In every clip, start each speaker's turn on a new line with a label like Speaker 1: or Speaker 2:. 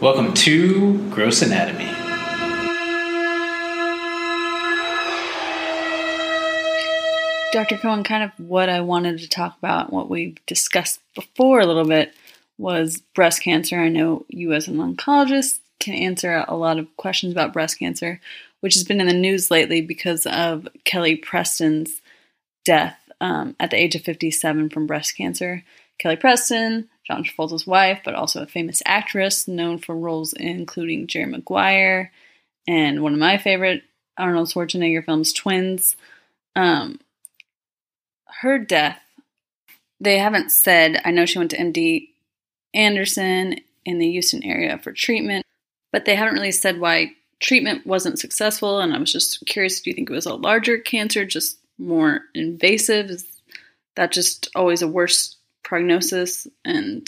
Speaker 1: Welcome to Gross Anatomy.
Speaker 2: Dr. Cohen, kind of what I wanted to talk about, what we've discussed before a little bit, was breast cancer. I know you, as an oncologist, can answer a lot of questions about breast cancer, which has been in the news lately because of Kelly Preston's death um, at the age of 57 from breast cancer. Kelly Preston, John Travolta's wife, but also a famous actress known for roles including Jerry Maguire and one of my favorite Arnold Schwarzenegger films, Twins. Um, her death, they haven't said, I know she went to MD Anderson in the Houston area for treatment, but they haven't really said why treatment wasn't successful. And I was just curious do you think it was a larger cancer, just more invasive? Is that just always a worse prognosis and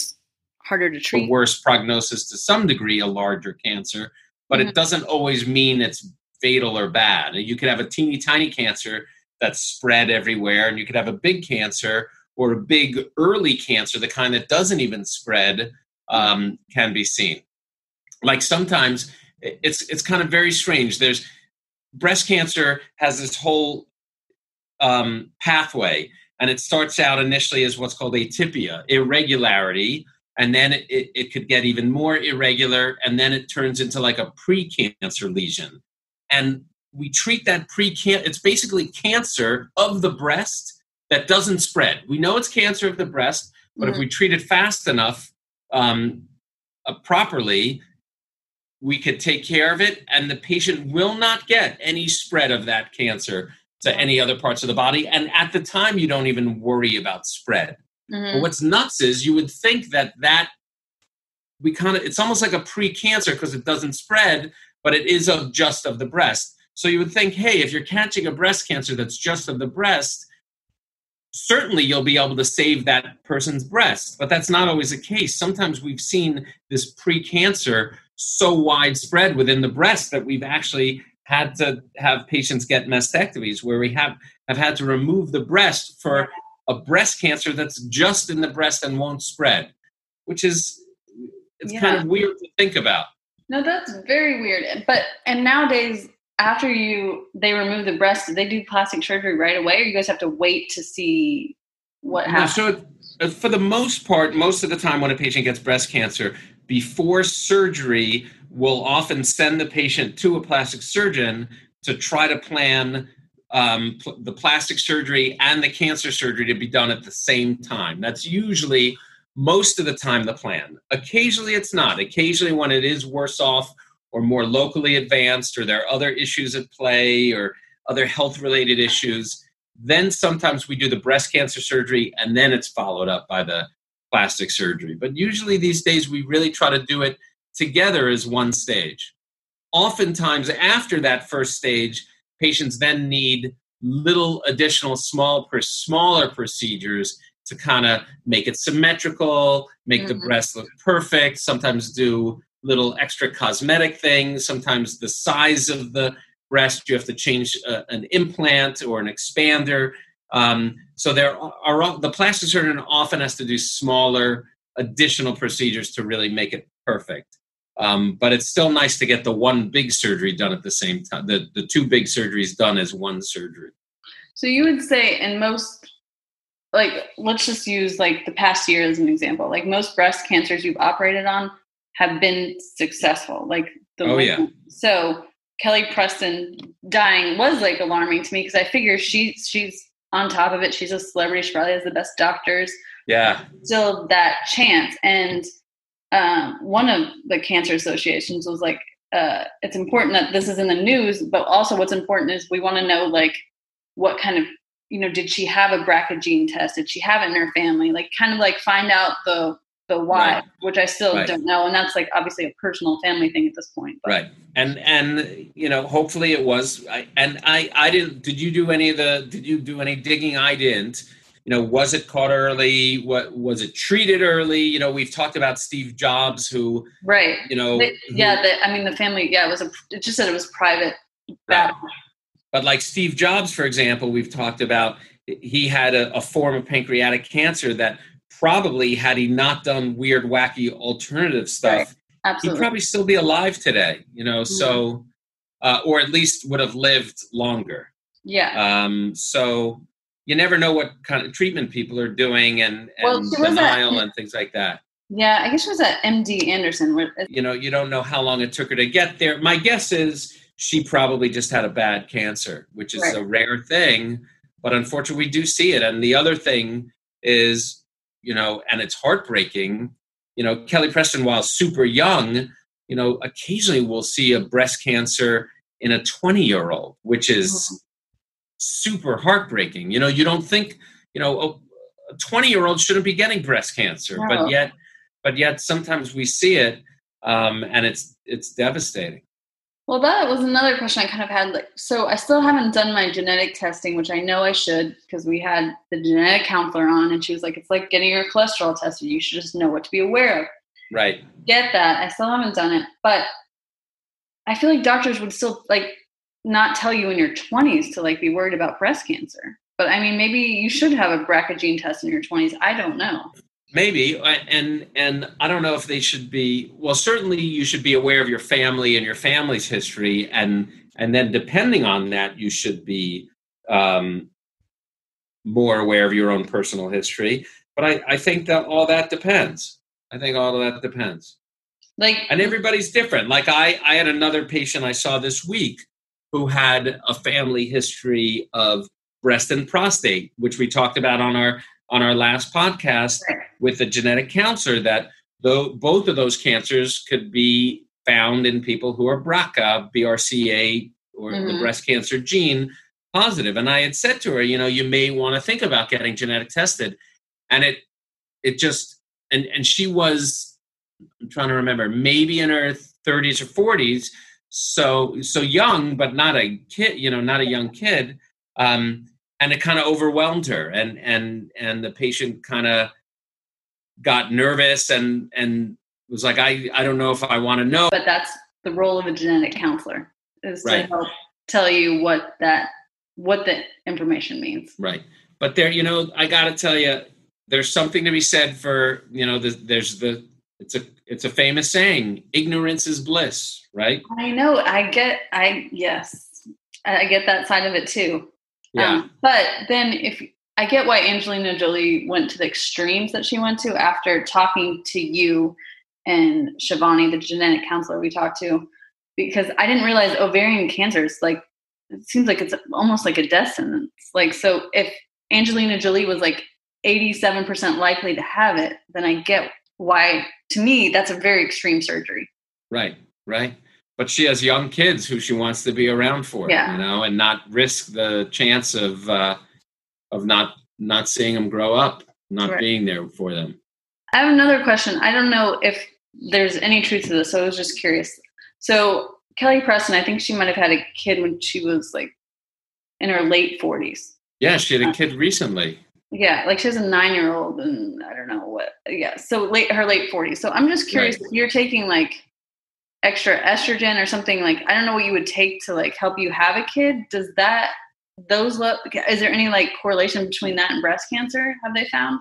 Speaker 2: harder to treat?
Speaker 3: A worse prognosis to some degree, a larger cancer, but mm-hmm. it doesn't always mean it's fatal or bad. You could have a teeny tiny cancer that's spread everywhere, and you could have a big cancer or a big early cancer, the kind that doesn't even spread, um, can be seen. Like sometimes it's it's kind of very strange. There's breast cancer has this whole um, pathway, and it starts out initially as what's called atypia, irregularity, and then it, it, it could get even more irregular, and then it turns into like a pre-cancer lesion. And we treat that pre-cancer, it's basically cancer of the breast that doesn't spread. We know it's cancer of the breast, but mm-hmm. if we treat it fast enough, um, uh, properly, we could take care of it, and the patient will not get any spread of that cancer to any other parts of the body. And at the time, you don't even worry about spread. Mm-hmm. But what's nuts is you would think that that we kind of it's almost like a pre-cancer because it doesn't spread, but it is of just of the breast. So you would think, hey, if you're catching a breast cancer that's just of the breast, certainly you'll be able to save that person's breast. But that's not always the case. Sometimes we've seen this pre-cancer so widespread within the breast that we've actually had to have patients get mastectomies where we have, have had to remove the breast for a breast cancer that's just in the breast and won't spread, which is it's yeah. kind of weird to think about.
Speaker 2: No, that's very weird. But and nowadays after you they remove the breast, do they do plastic surgery right away or you guys have to wait to see what happens?
Speaker 3: so uh, for the most part, most of the time when a patient gets breast cancer, before surgery, we'll often send the patient to a plastic surgeon to try to plan um, pl- the plastic surgery and the cancer surgery to be done at the same time. That's usually most of the time the plan. Occasionally it's not. Occasionally, when it is worse off or more locally advanced, or there are other issues at play or other health related issues, then sometimes we do the breast cancer surgery and then it's followed up by the plastic surgery. But usually these days, we really try to do it together as one stage. Oftentimes, after that first stage, patients then need little additional small smaller procedures to kind of make it symmetrical, make mm-hmm. the breast look perfect, sometimes do little extra cosmetic things, sometimes the size of the breast, you have to change uh, an implant or an expander. Um, so there are the plastic surgeon often has to do smaller additional procedures to really make it perfect. Um, but it's still nice to get the one big surgery done at the same time. The the two big surgeries done as one surgery.
Speaker 2: So you would say in most like let's just use like the past year as an example. Like most breast cancers you've operated on have been successful. Like
Speaker 3: the oh yeah.
Speaker 2: So Kelly Preston dying was like alarming to me because I figure she she's on top of it, she's a celebrity. She probably has the best doctors.
Speaker 3: Yeah.
Speaker 2: Still that chance. And um, one of the cancer associations was like, uh, it's important that this is in the news, but also what's important is we want to know like what kind of you know did she have a BRCA gene test? Did she have it in her family? Like kind of like find out the the why, right. which I still right. don't know, and that's like obviously a personal family thing at this point.
Speaker 3: But. Right, and and you know, hopefully it was. I, and I I didn't. Did you do any of the? Did you do any digging? I didn't. You know, was it caught early? What was it treated early? You know, we've talked about Steve Jobs, who
Speaker 2: right.
Speaker 3: You know,
Speaker 2: the, who, yeah. The, I mean, the family. Yeah, it was a. It just said it was private battle. Right.
Speaker 3: But like Steve Jobs, for example, we've talked about. He had a, a form of pancreatic cancer that probably had he not done weird, wacky alternative stuff, right. He'd probably still be alive today. You know, so uh, or at least would have lived longer.
Speaker 2: yeah.
Speaker 3: Um, so you never know what kind of treatment people are doing and, and
Speaker 2: Well, was at-
Speaker 3: denial and things like that.
Speaker 2: yeah. I guess she was at MD Anderson. where-
Speaker 3: You know, you don't know how long it took her to get there. My guess is she probably just had a bad cancer, which is
Speaker 2: Right.
Speaker 3: a rare thing, but unfortunately, we do see it. And the other thing is, you know, and it's heartbreaking. You know, Kelly Preston, while super young, you know, occasionally we'll see a breast cancer in a 20 year old, which is
Speaker 2: Mhm.
Speaker 3: super heartbreaking. You know, you don't think, you know, a 20 year old shouldn't be getting breast cancer,
Speaker 2: No.
Speaker 3: but yet, but yet sometimes we see it um, and it's, it's devastating.
Speaker 2: Well, that was another question I kind of had. Like, so I still haven't done my genetic testing, which I know I should because we had the genetic counselor on, and she was like, "It's like getting your cholesterol tested. You should just know what to be aware of."
Speaker 3: Right.
Speaker 2: Get that? I still haven't done it, but I feel like doctors would still like not tell you in your twenties to like be worried about breast cancer. But I mean, maybe you should have a BRCA gene test in your twenties. I don't know.
Speaker 3: Maybe, and and I don't know if they should be. Well, certainly you should be aware of your family and your family's history, and and then depending on that, you should be um, more aware of your own personal history. But I, I think that all that depends. I think all of that depends,
Speaker 2: Like,
Speaker 3: and everybody's different. Like I, I had another patient I saw this week who had a family history of breast and prostate, which we talked about on our on our last podcast with a genetic counselor that though both of those cancers could be found in people who are BRCA, BRCA, or the
Speaker 2: Mhm.
Speaker 3: breast cancer gene positive. And I had said to her, you know, you may want to think about getting genetic tested. And it it just and and she was I'm trying to remember, maybe in her 30s or 40s, so so young, but not a kid, you know, not a young kid. Um, and it kind of overwhelmed her and and and the patient kind of got nervous and and was like i i don't know if i want to know
Speaker 2: but that's the role of a genetic counselor is
Speaker 3: Right.
Speaker 2: to help tell you what that what the information means.
Speaker 3: right but there you know i gotta tell you there's something to be said for you know the, there's the it's a it's a famous saying ignorance is bliss right
Speaker 2: I know. I get. I yes. I I get that side of it too.
Speaker 3: Yeah
Speaker 2: Um, but then if I get why Angelina Jolie went to the extremes that she went to after talking to you and Shivani, the genetic counselor we talked to, because I didn't realize ovarian cancer is like it seems like it's almost like a death sentence. Like so, if Angelina Jolie was like eighty-seven percent likely to have it, then I get why. To me, that's a very extreme surgery.
Speaker 3: right right but she has young kids who she wants to be around for
Speaker 2: Yeah.
Speaker 3: you know and not risk the chance of uh of not not seeing them grow up not
Speaker 2: Right.
Speaker 3: being there for them
Speaker 2: I have another question. I don't know if there's any truth to this, so I was just curious. So Kelly Preston, I think she might have had a kid when she was like in her late forties.
Speaker 3: yeah she
Speaker 2: Uh,
Speaker 3: had a kid recently
Speaker 2: Yeah, like she has a nine year old and I don't know what yeah, so late her late forties. So I'm just curious
Speaker 3: Right.
Speaker 2: if you're taking like extra estrogen or something like I don't know what you would take to like help you have a kid. Does that those look is there any like correlation between that and breast cancer? Have they found?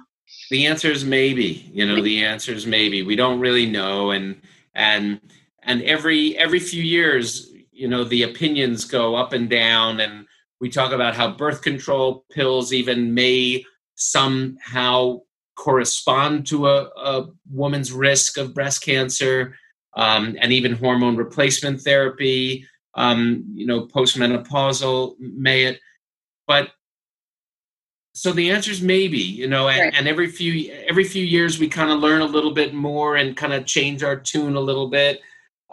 Speaker 3: the answer is maybe you know the answer is maybe we don't really know and and and every every few years you know the opinions go up and down and we talk about how birth control pills even may somehow correspond to a, a woman's risk of breast cancer um, and even hormone replacement therapy um, you know postmenopausal may it but so the answer is maybe you know and,
Speaker 2: Right.
Speaker 3: and every few every few years we kind of learn a little bit more and kind of change our tune a little bit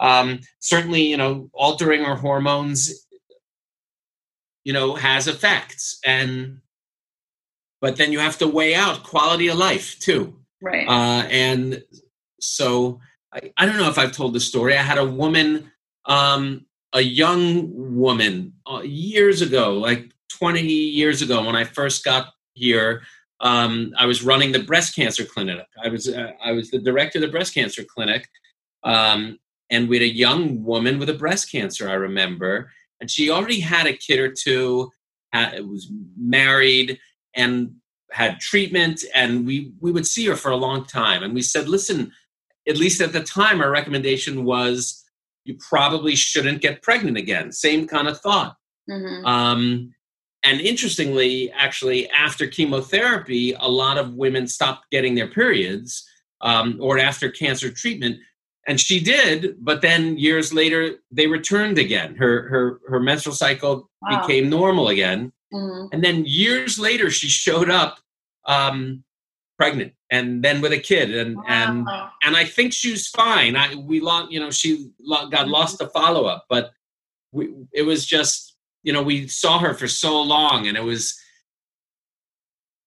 Speaker 3: um, certainly you know altering our hormones you know has effects and but then you have to weigh out quality of life too
Speaker 2: Right.
Speaker 3: uh, and so I, I don't know if I've told the story. I had a woman, um, a young woman, uh, years ago, like 20 years ago, when I first got here. Um, I was running the breast cancer clinic. I was uh, I was the director of the breast cancer clinic, um, and we had a young woman with a breast cancer. I remember, and she already had a kid or two. Had, was married and had treatment and we we would see her for a long time and we said listen at least at the time, our recommendation was you probably shouldn't get pregnant again. Same kind of thought.
Speaker 2: Mhm.
Speaker 3: Um, and interestingly, actually, after chemotherapy, a lot of women stopped getting their periods, um, or after cancer treatment. And she did, but then years later, they returned again. Her her her menstrual cycle
Speaker 2: Wow.
Speaker 3: became normal again,
Speaker 2: Mhm.
Speaker 3: and then years later, she showed up um, pregnant, and then with a kid, and and
Speaker 2: Wow.
Speaker 3: and I think she was fine. I we lost, you know, she got
Speaker 2: Mhm.
Speaker 3: lost to follow up, but we it was just you know we saw her for so long, and it was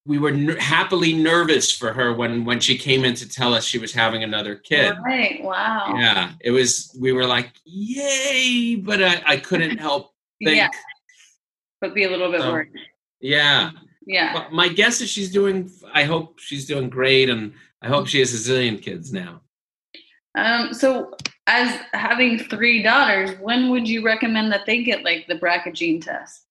Speaker 3: we were ner- happily nervous for her when when she came in to tell us she was having another kid.
Speaker 2: Right. Wow.
Speaker 3: Yeah, it was. We were like, yay! But I, I couldn't help think.
Speaker 2: Yeah, but be a little bit
Speaker 3: So-
Speaker 2: worried.
Speaker 3: yeah.
Speaker 2: Yeah.
Speaker 3: But my guess is she's doing. I hope she's doing great, and I hope she has a zillion kids now.
Speaker 2: Um, so, as having three daughters, when would you recommend that they get like the BRCA gene test?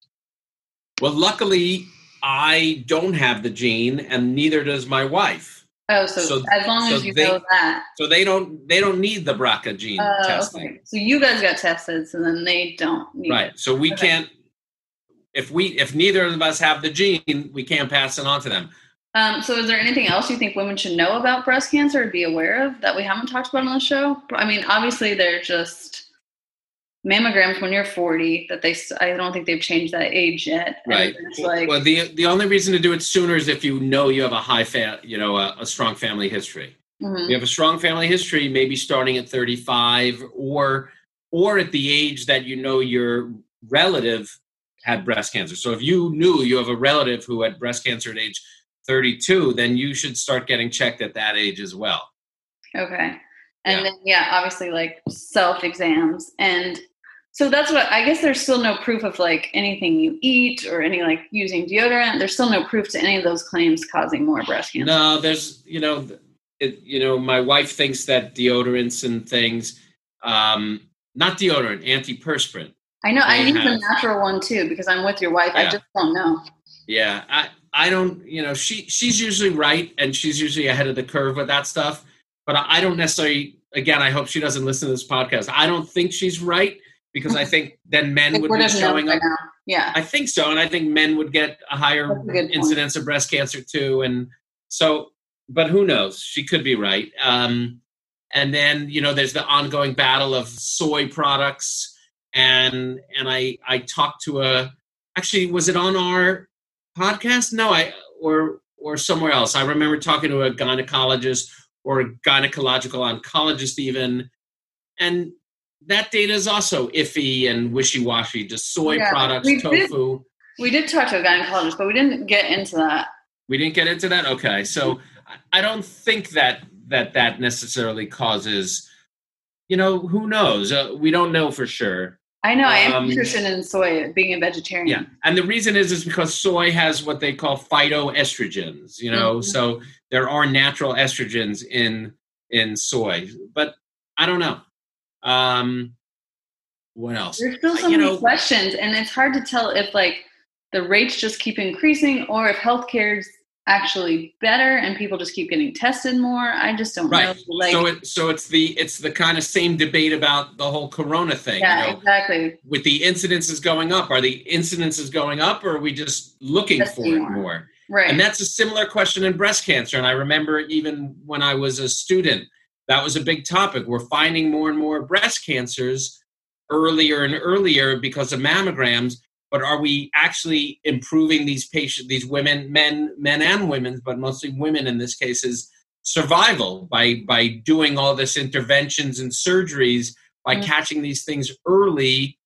Speaker 3: Well, luckily, I don't have the gene, and neither does my wife.
Speaker 2: Oh, so,
Speaker 3: So-
Speaker 2: as long
Speaker 3: so
Speaker 2: as you
Speaker 3: they-
Speaker 2: know that.
Speaker 3: So they don't. They don't need the BRCA gene
Speaker 2: Uh,
Speaker 3: testing,
Speaker 2: okay. So you guys got tested, so then they don't need
Speaker 3: right? So we
Speaker 2: Okay.
Speaker 3: can't. If we if neither of us have the gene, we can't pass it on to them.
Speaker 2: Um, so is there anything else you think women should know about breast cancer or be aware of that we haven't talked about on the show? I mean, obviously they're just mammograms when you're 40 that they I don't think they've changed that age yet.
Speaker 3: Right.
Speaker 2: It's like
Speaker 3: well, the the only reason to do it sooner is if you know you have a high fa- you know, a, a strong family history.
Speaker 2: mhm.
Speaker 3: you have a strong family history, maybe starting at 35 or or at the age that you know your relative had breast cancer. So if you knew you have a relative who had breast cancer at age 32, then you should start getting checked at that age as well.
Speaker 2: Okay. And
Speaker 3: Yeah.
Speaker 2: then yeah, obviously like self exams and so that's what I guess there's still no proof of like anything you eat or any like using deodorant. There's still no proof to any of those claims causing more breast cancer.
Speaker 3: No, there's you know, it, you know, my wife thinks that deodorants and things, um, not deodorant, antiperspirant.
Speaker 2: I know I need the natural one too because I'm with your wife. I just don't know.
Speaker 3: Yeah, I I don't you know she she's usually right and she's usually ahead of the curve with that stuff, but I don't necessarily. Again, I hope she doesn't listen to this podcast. I don't think she's right because I think then men would be showing up.
Speaker 2: Yeah.
Speaker 3: I think so, and I think men would get a higher
Speaker 2: a
Speaker 3: incidence of breast cancer too. And so, but who knows? She could be right. Um, and then you know, there's the ongoing battle of soy products, and and I I talked to a actually was it on our podcast? No, I or or somewhere else. I remember talking to a gynecologist or a gynecological oncologist even, and that data is also iffy and wishy-washy. Just soy
Speaker 2: Yeah,
Speaker 3: products,
Speaker 2: we did-
Speaker 3: tofu.
Speaker 2: We did talk to a gynecologist, but we didn't get into that.
Speaker 3: We didn't get into that. Okay, so I- I don't think that that that necessarily causes. You know, who knows? Uh, we don't know for sure.
Speaker 2: I know I am
Speaker 3: Um,
Speaker 2: interested in soy being a vegetarian.
Speaker 3: Yeah, and the reason is is because soy has what they call phytoestrogens. You know,
Speaker 2: Mhm.
Speaker 3: so there are natural estrogens in in soy, but I don't know. Um, what else?
Speaker 2: There's still so
Speaker 3: You
Speaker 2: many
Speaker 3: know-
Speaker 2: questions, and it's hard to tell if like the rates just keep increasing or if healthcare's actually better and people just keep getting tested more. I just don't
Speaker 3: Right.
Speaker 2: know. Like,
Speaker 3: so it so it's the it's the kind of same debate about the whole corona thing.
Speaker 2: yeah,
Speaker 3: you know?
Speaker 2: exactly.
Speaker 3: with the incidences going up, are the incidences going up or are we just looking for it
Speaker 2: more.
Speaker 3: more?
Speaker 2: Right.
Speaker 3: And that's a similar question in breast cancer. And I remember even when I was a student, that was a big topic. We're finding more and more breast cancers earlier and earlier because of mammograms. But are we actually improving these patients, these women, men, men and women, but mostly women in this case is survival by by doing all this interventions and surgeries by
Speaker 2: Mm.
Speaker 3: catching these things early?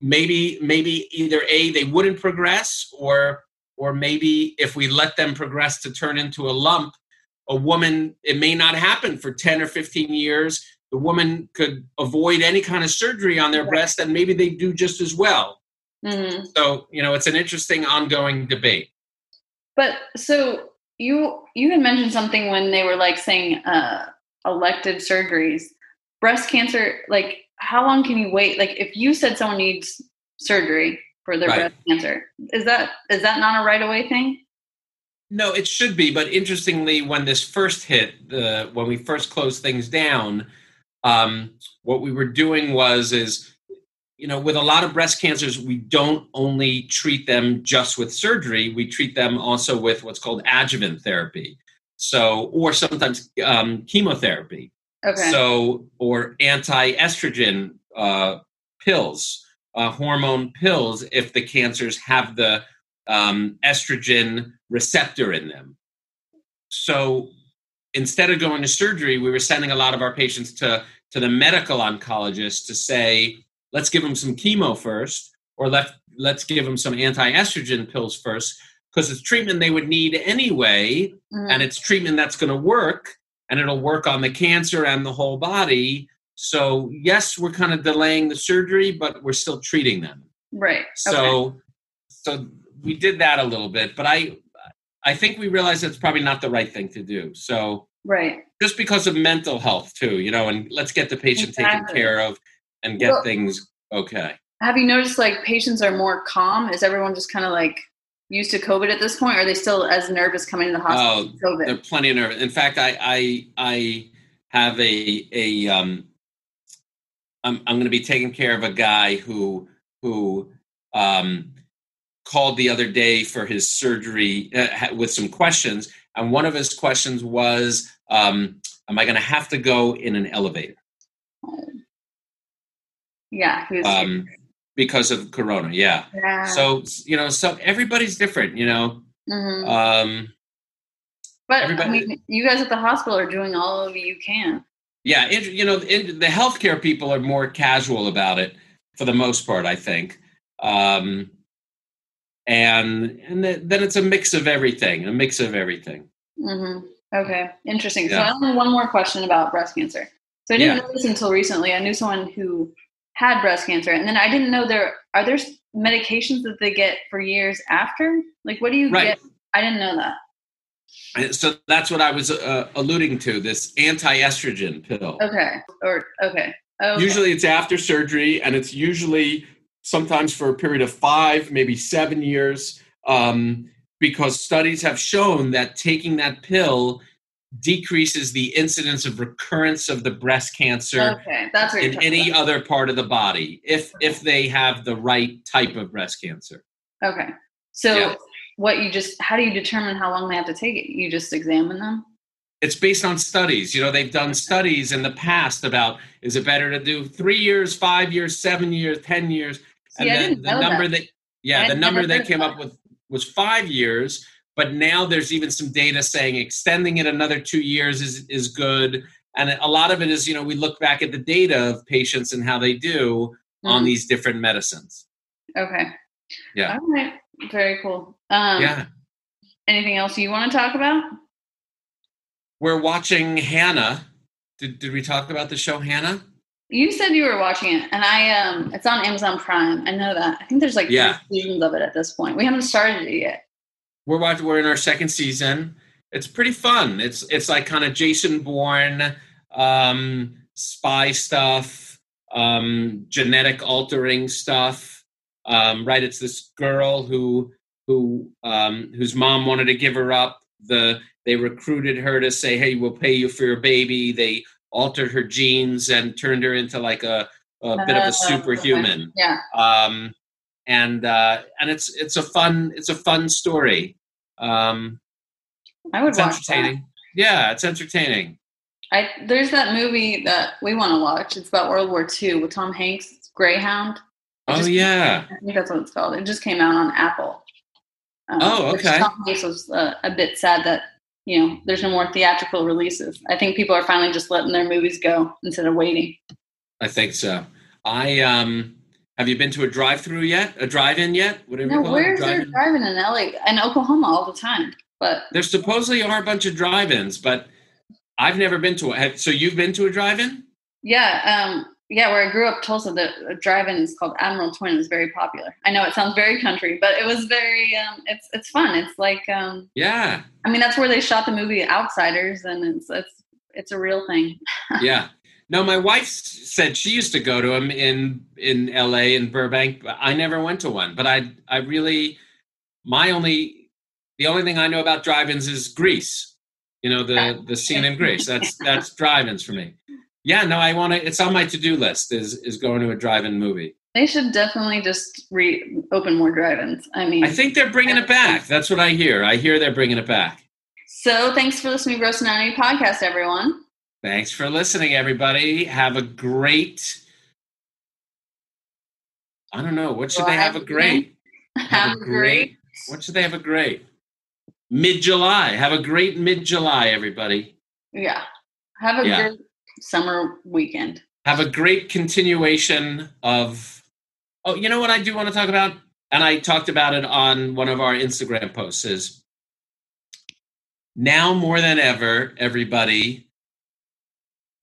Speaker 3: Maybe maybe either a they wouldn't progress or or maybe if we let them progress to turn into a lump a woman it may not happen for 10 or 15 years the woman could avoid any kind of surgery on their breast and maybe they do just as well
Speaker 2: Mhm.
Speaker 3: so you know it's an interesting ongoing debate
Speaker 2: But so you you had mentioned something when they were like saying uh, elective surgeries, breast cancer. Like, how long can you wait? Like, if you said someone needs surgery for their
Speaker 3: Right.
Speaker 2: breast cancer, is that is that not a right away thing?
Speaker 3: No, it should be. But interestingly, when this first hit, the when we first closed things down, um, what we were doing was is you know with a lot of breast cancers we don't only treat them just with surgery we treat them also with what's called adjuvant therapy. So or sometimes um, chemotherapy.
Speaker 2: Okay.
Speaker 3: so or anti-estrogen uh, pills uh, hormone pills if the cancers have the um, estrogen receptor in them. So instead of going to surgery we were sending a lot of our patients to to the medical oncologist to say let's give them some chemo first or let let's give them some anti-estrogen pills first because it's treatment they would need anyway
Speaker 2: Mhm.
Speaker 3: and it's treatment that's going to work and it'll work on the cancer and the whole body so yes we're kind of delaying the surgery but we're still treating them
Speaker 2: right.
Speaker 3: so
Speaker 2: okay.
Speaker 3: so we did that a little bit but i i think we realized that's probably not the right thing to do so
Speaker 2: right.
Speaker 3: just because of mental health too you know and let's get the patient taken care of and get
Speaker 2: Well-
Speaker 3: things okay
Speaker 2: Have you noticed like patients are more calm? Is everyone just kind of like used to COVID at this point? Or are they still as nervous coming to the hospital? with COVID.
Speaker 3: there are plenty of nerve. In fact, I I I have a a um. I'm I'm going to be taking care of a guy who who um called the other day for his surgery uh, with some questions, and one of his questions was, um, "Am I going to have to go in an elevator?"
Speaker 2: Yeah.
Speaker 3: Um, because of Corona. Yeah.
Speaker 2: yeah.
Speaker 3: So you know, so everybody's different. You know.
Speaker 2: Mhm.
Speaker 3: Um,
Speaker 2: but
Speaker 3: everybody-
Speaker 2: I mean, you guys at the hospital are doing all of you can.
Speaker 3: Yeah, it, you know, it, the healthcare people are more casual about it for the most part, I think. Um, and and th- then it's a mix of everything, a mix of everything.
Speaker 2: hmm Okay, interesting. So
Speaker 3: Yeah.
Speaker 2: I have one more question about breast cancer. So I didn't
Speaker 3: Yeah.
Speaker 2: know this until recently. I knew someone who had breast cancer, and then I didn't know there are there medications that they get for years after. Like, what do you
Speaker 3: Right.
Speaker 2: get? I didn't know that.
Speaker 3: So that's what I was uh, alluding to. This anti-estrogen pill.
Speaker 2: Okay, or okay, okay.
Speaker 3: Usually, it's after surgery, and it's usually sometimes for a period of five, maybe seven years, um, because studies have shown that taking that pill decreases the incidence of recurrence of the breast cancer
Speaker 2: okay,
Speaker 3: in any
Speaker 2: about.
Speaker 3: other part of the body if if they have the right type of breast cancer
Speaker 2: Okay, so
Speaker 3: Yeah.
Speaker 2: what you just how do you determine how long they have to take it? You just examine them.
Speaker 3: it's based on studies you know they've done studies in the past about is it better to do three years five years seven years ten years
Speaker 2: See, I
Speaker 3: the,
Speaker 2: didn't
Speaker 3: the
Speaker 2: know
Speaker 3: number
Speaker 2: that.
Speaker 3: that, yeah
Speaker 2: I
Speaker 3: the number they came up with was five years but now there's even some data saying extending it another two years is is good and a lot of it is you know we look back at the data of patients and how they do on
Speaker 2: Mhm.
Speaker 3: these different medicines
Speaker 2: Okay.
Speaker 3: Yeah.
Speaker 2: All right. Very cool. Um,
Speaker 3: yeah
Speaker 2: Anything else you want to talk about?
Speaker 3: we're watching Hanna did, did we talk about the show Hanna
Speaker 2: You said you were watching it, and I um, it's on Amazon Prime. I know that. I think there's like
Speaker 3: Yeah.
Speaker 2: three seasons of it at this point. We haven't started it yet.
Speaker 3: We're watching we're in our second season. It's pretty fun. It's it's like kind of jason bourne um spy stuff um genetic altering stuff. Um right it's this girl who who um whose mom wanted to give her up. The they recruited her to say hey we'll pay you for your baby. They altered her genes and turned her into like a, a bit of
Speaker 2: Uh,
Speaker 3: a superhuman.
Speaker 2: Yeah.
Speaker 3: um, and uh, and it's it's a fun it's a fun story. Um,
Speaker 2: I would
Speaker 3: it's
Speaker 2: watch
Speaker 3: entertaining. Yeah, it's entertaining.
Speaker 2: I there's that movie that we want to watch. It's about World War II with Tom Hanks. It's Greyhound. It
Speaker 3: Oh yeah,
Speaker 2: I think that's what it's called. It just came out on Apple. Um,
Speaker 3: Oh, okay.
Speaker 2: Tom Hanks was uh, a bit sad that you know there's no more theatrical releases. I think people are finally just letting their movies go instead of waiting.
Speaker 3: I think so. I um, have you been to a drive-through yet? A drive-in yet? Whatever
Speaker 2: No, where's there
Speaker 3: Drive-in?
Speaker 2: driving in LA and Oklahoma all the time? But
Speaker 3: There supposedly are a bunch of drive-ins, but I've never been to. Have, so you've been to a drive-in?
Speaker 2: yeah, um, yeah, where I grew up, Tulsa, the drive-in is called Admiral Twin. It's very popular. I know it sounds very country, but it was very. Um, it's it's fun. It's like um,
Speaker 3: Yeah,
Speaker 2: I mean that's where they shot the movie Outsiders, and it's it's it's a real thing.
Speaker 3: yeah. No, my wife said she used to go to them in in L.A. in Burbank. But I never went to one, but I I really my only the only thing I know about drive-ins is Grease. You know the the scene in Grease. That's that's drive-ins for me. Yeah, no, I want to. It's on my to-do list. Is is going to a drive-in movie.
Speaker 2: They should definitely just re open more drive-ins. I mean,
Speaker 3: I think they're bringing it back. That's what I hear. I hear they're bringing it back.
Speaker 2: so. Thanks for listening to Gross Anatomy podcast, everyone.
Speaker 3: Thanks for listening, everybody. Have a great. I don't know. What should they have a great?
Speaker 2: Have a great.
Speaker 3: What should they have a great? Mid July. Have a great mid July, everybody.
Speaker 2: Yeah. Have a
Speaker 3: Yeah.
Speaker 2: good summer weekend.
Speaker 3: Have a great continuation of. Oh, you know what I do want to talk about? And I talked about it on one of our Instagram posts is now more than ever, everybody,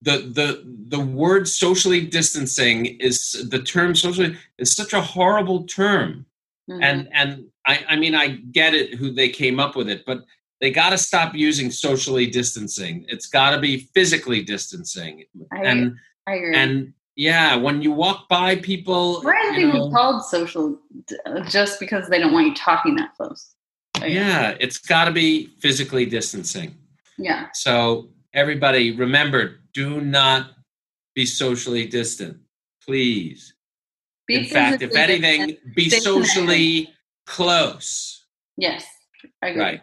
Speaker 3: the the the word socially distancing is the term socially is such a horrible term.
Speaker 2: Mhm.
Speaker 3: and and I, I mean I get it who they came up with it, but they got to stop using socially distancing. It's got to be physically distancing,
Speaker 2: I,
Speaker 3: and
Speaker 2: I agree.
Speaker 3: and yeah, when you walk by people,
Speaker 2: Why are they called social? Just because they don't want you talking that close. So,
Speaker 3: yeah, it's got to be physically distancing.
Speaker 2: Yeah.
Speaker 3: So everybody, remember, do not be socially distant, please.
Speaker 2: Be
Speaker 3: In fact, if anything,
Speaker 2: distant.
Speaker 3: be
Speaker 2: stay
Speaker 3: socially close.
Speaker 2: Yes. I agree.
Speaker 3: Right.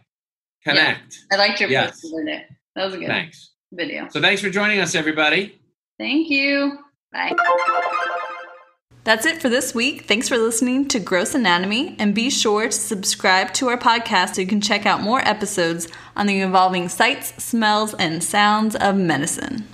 Speaker 3: Connect.
Speaker 2: I liked your
Speaker 3: Yes.
Speaker 2: post the. That was a good
Speaker 3: Thanks.
Speaker 2: video.
Speaker 3: So thanks for joining us, everybody.
Speaker 2: Thank you. Bye.
Speaker 4: That's it for this week. Thanks for listening to Gross Anatomy, and be sure to subscribe to our podcast so you can check out more episodes on the evolving sights, smells, and sounds of medicine.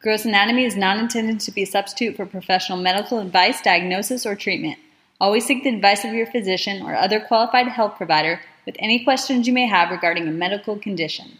Speaker 2: Gross anatomy is not intended to be a substitute for professional medical advice, diagnosis, or treatment. Always seek the advice of your physician or other qualified health provider with any questions you may have regarding a medical condition.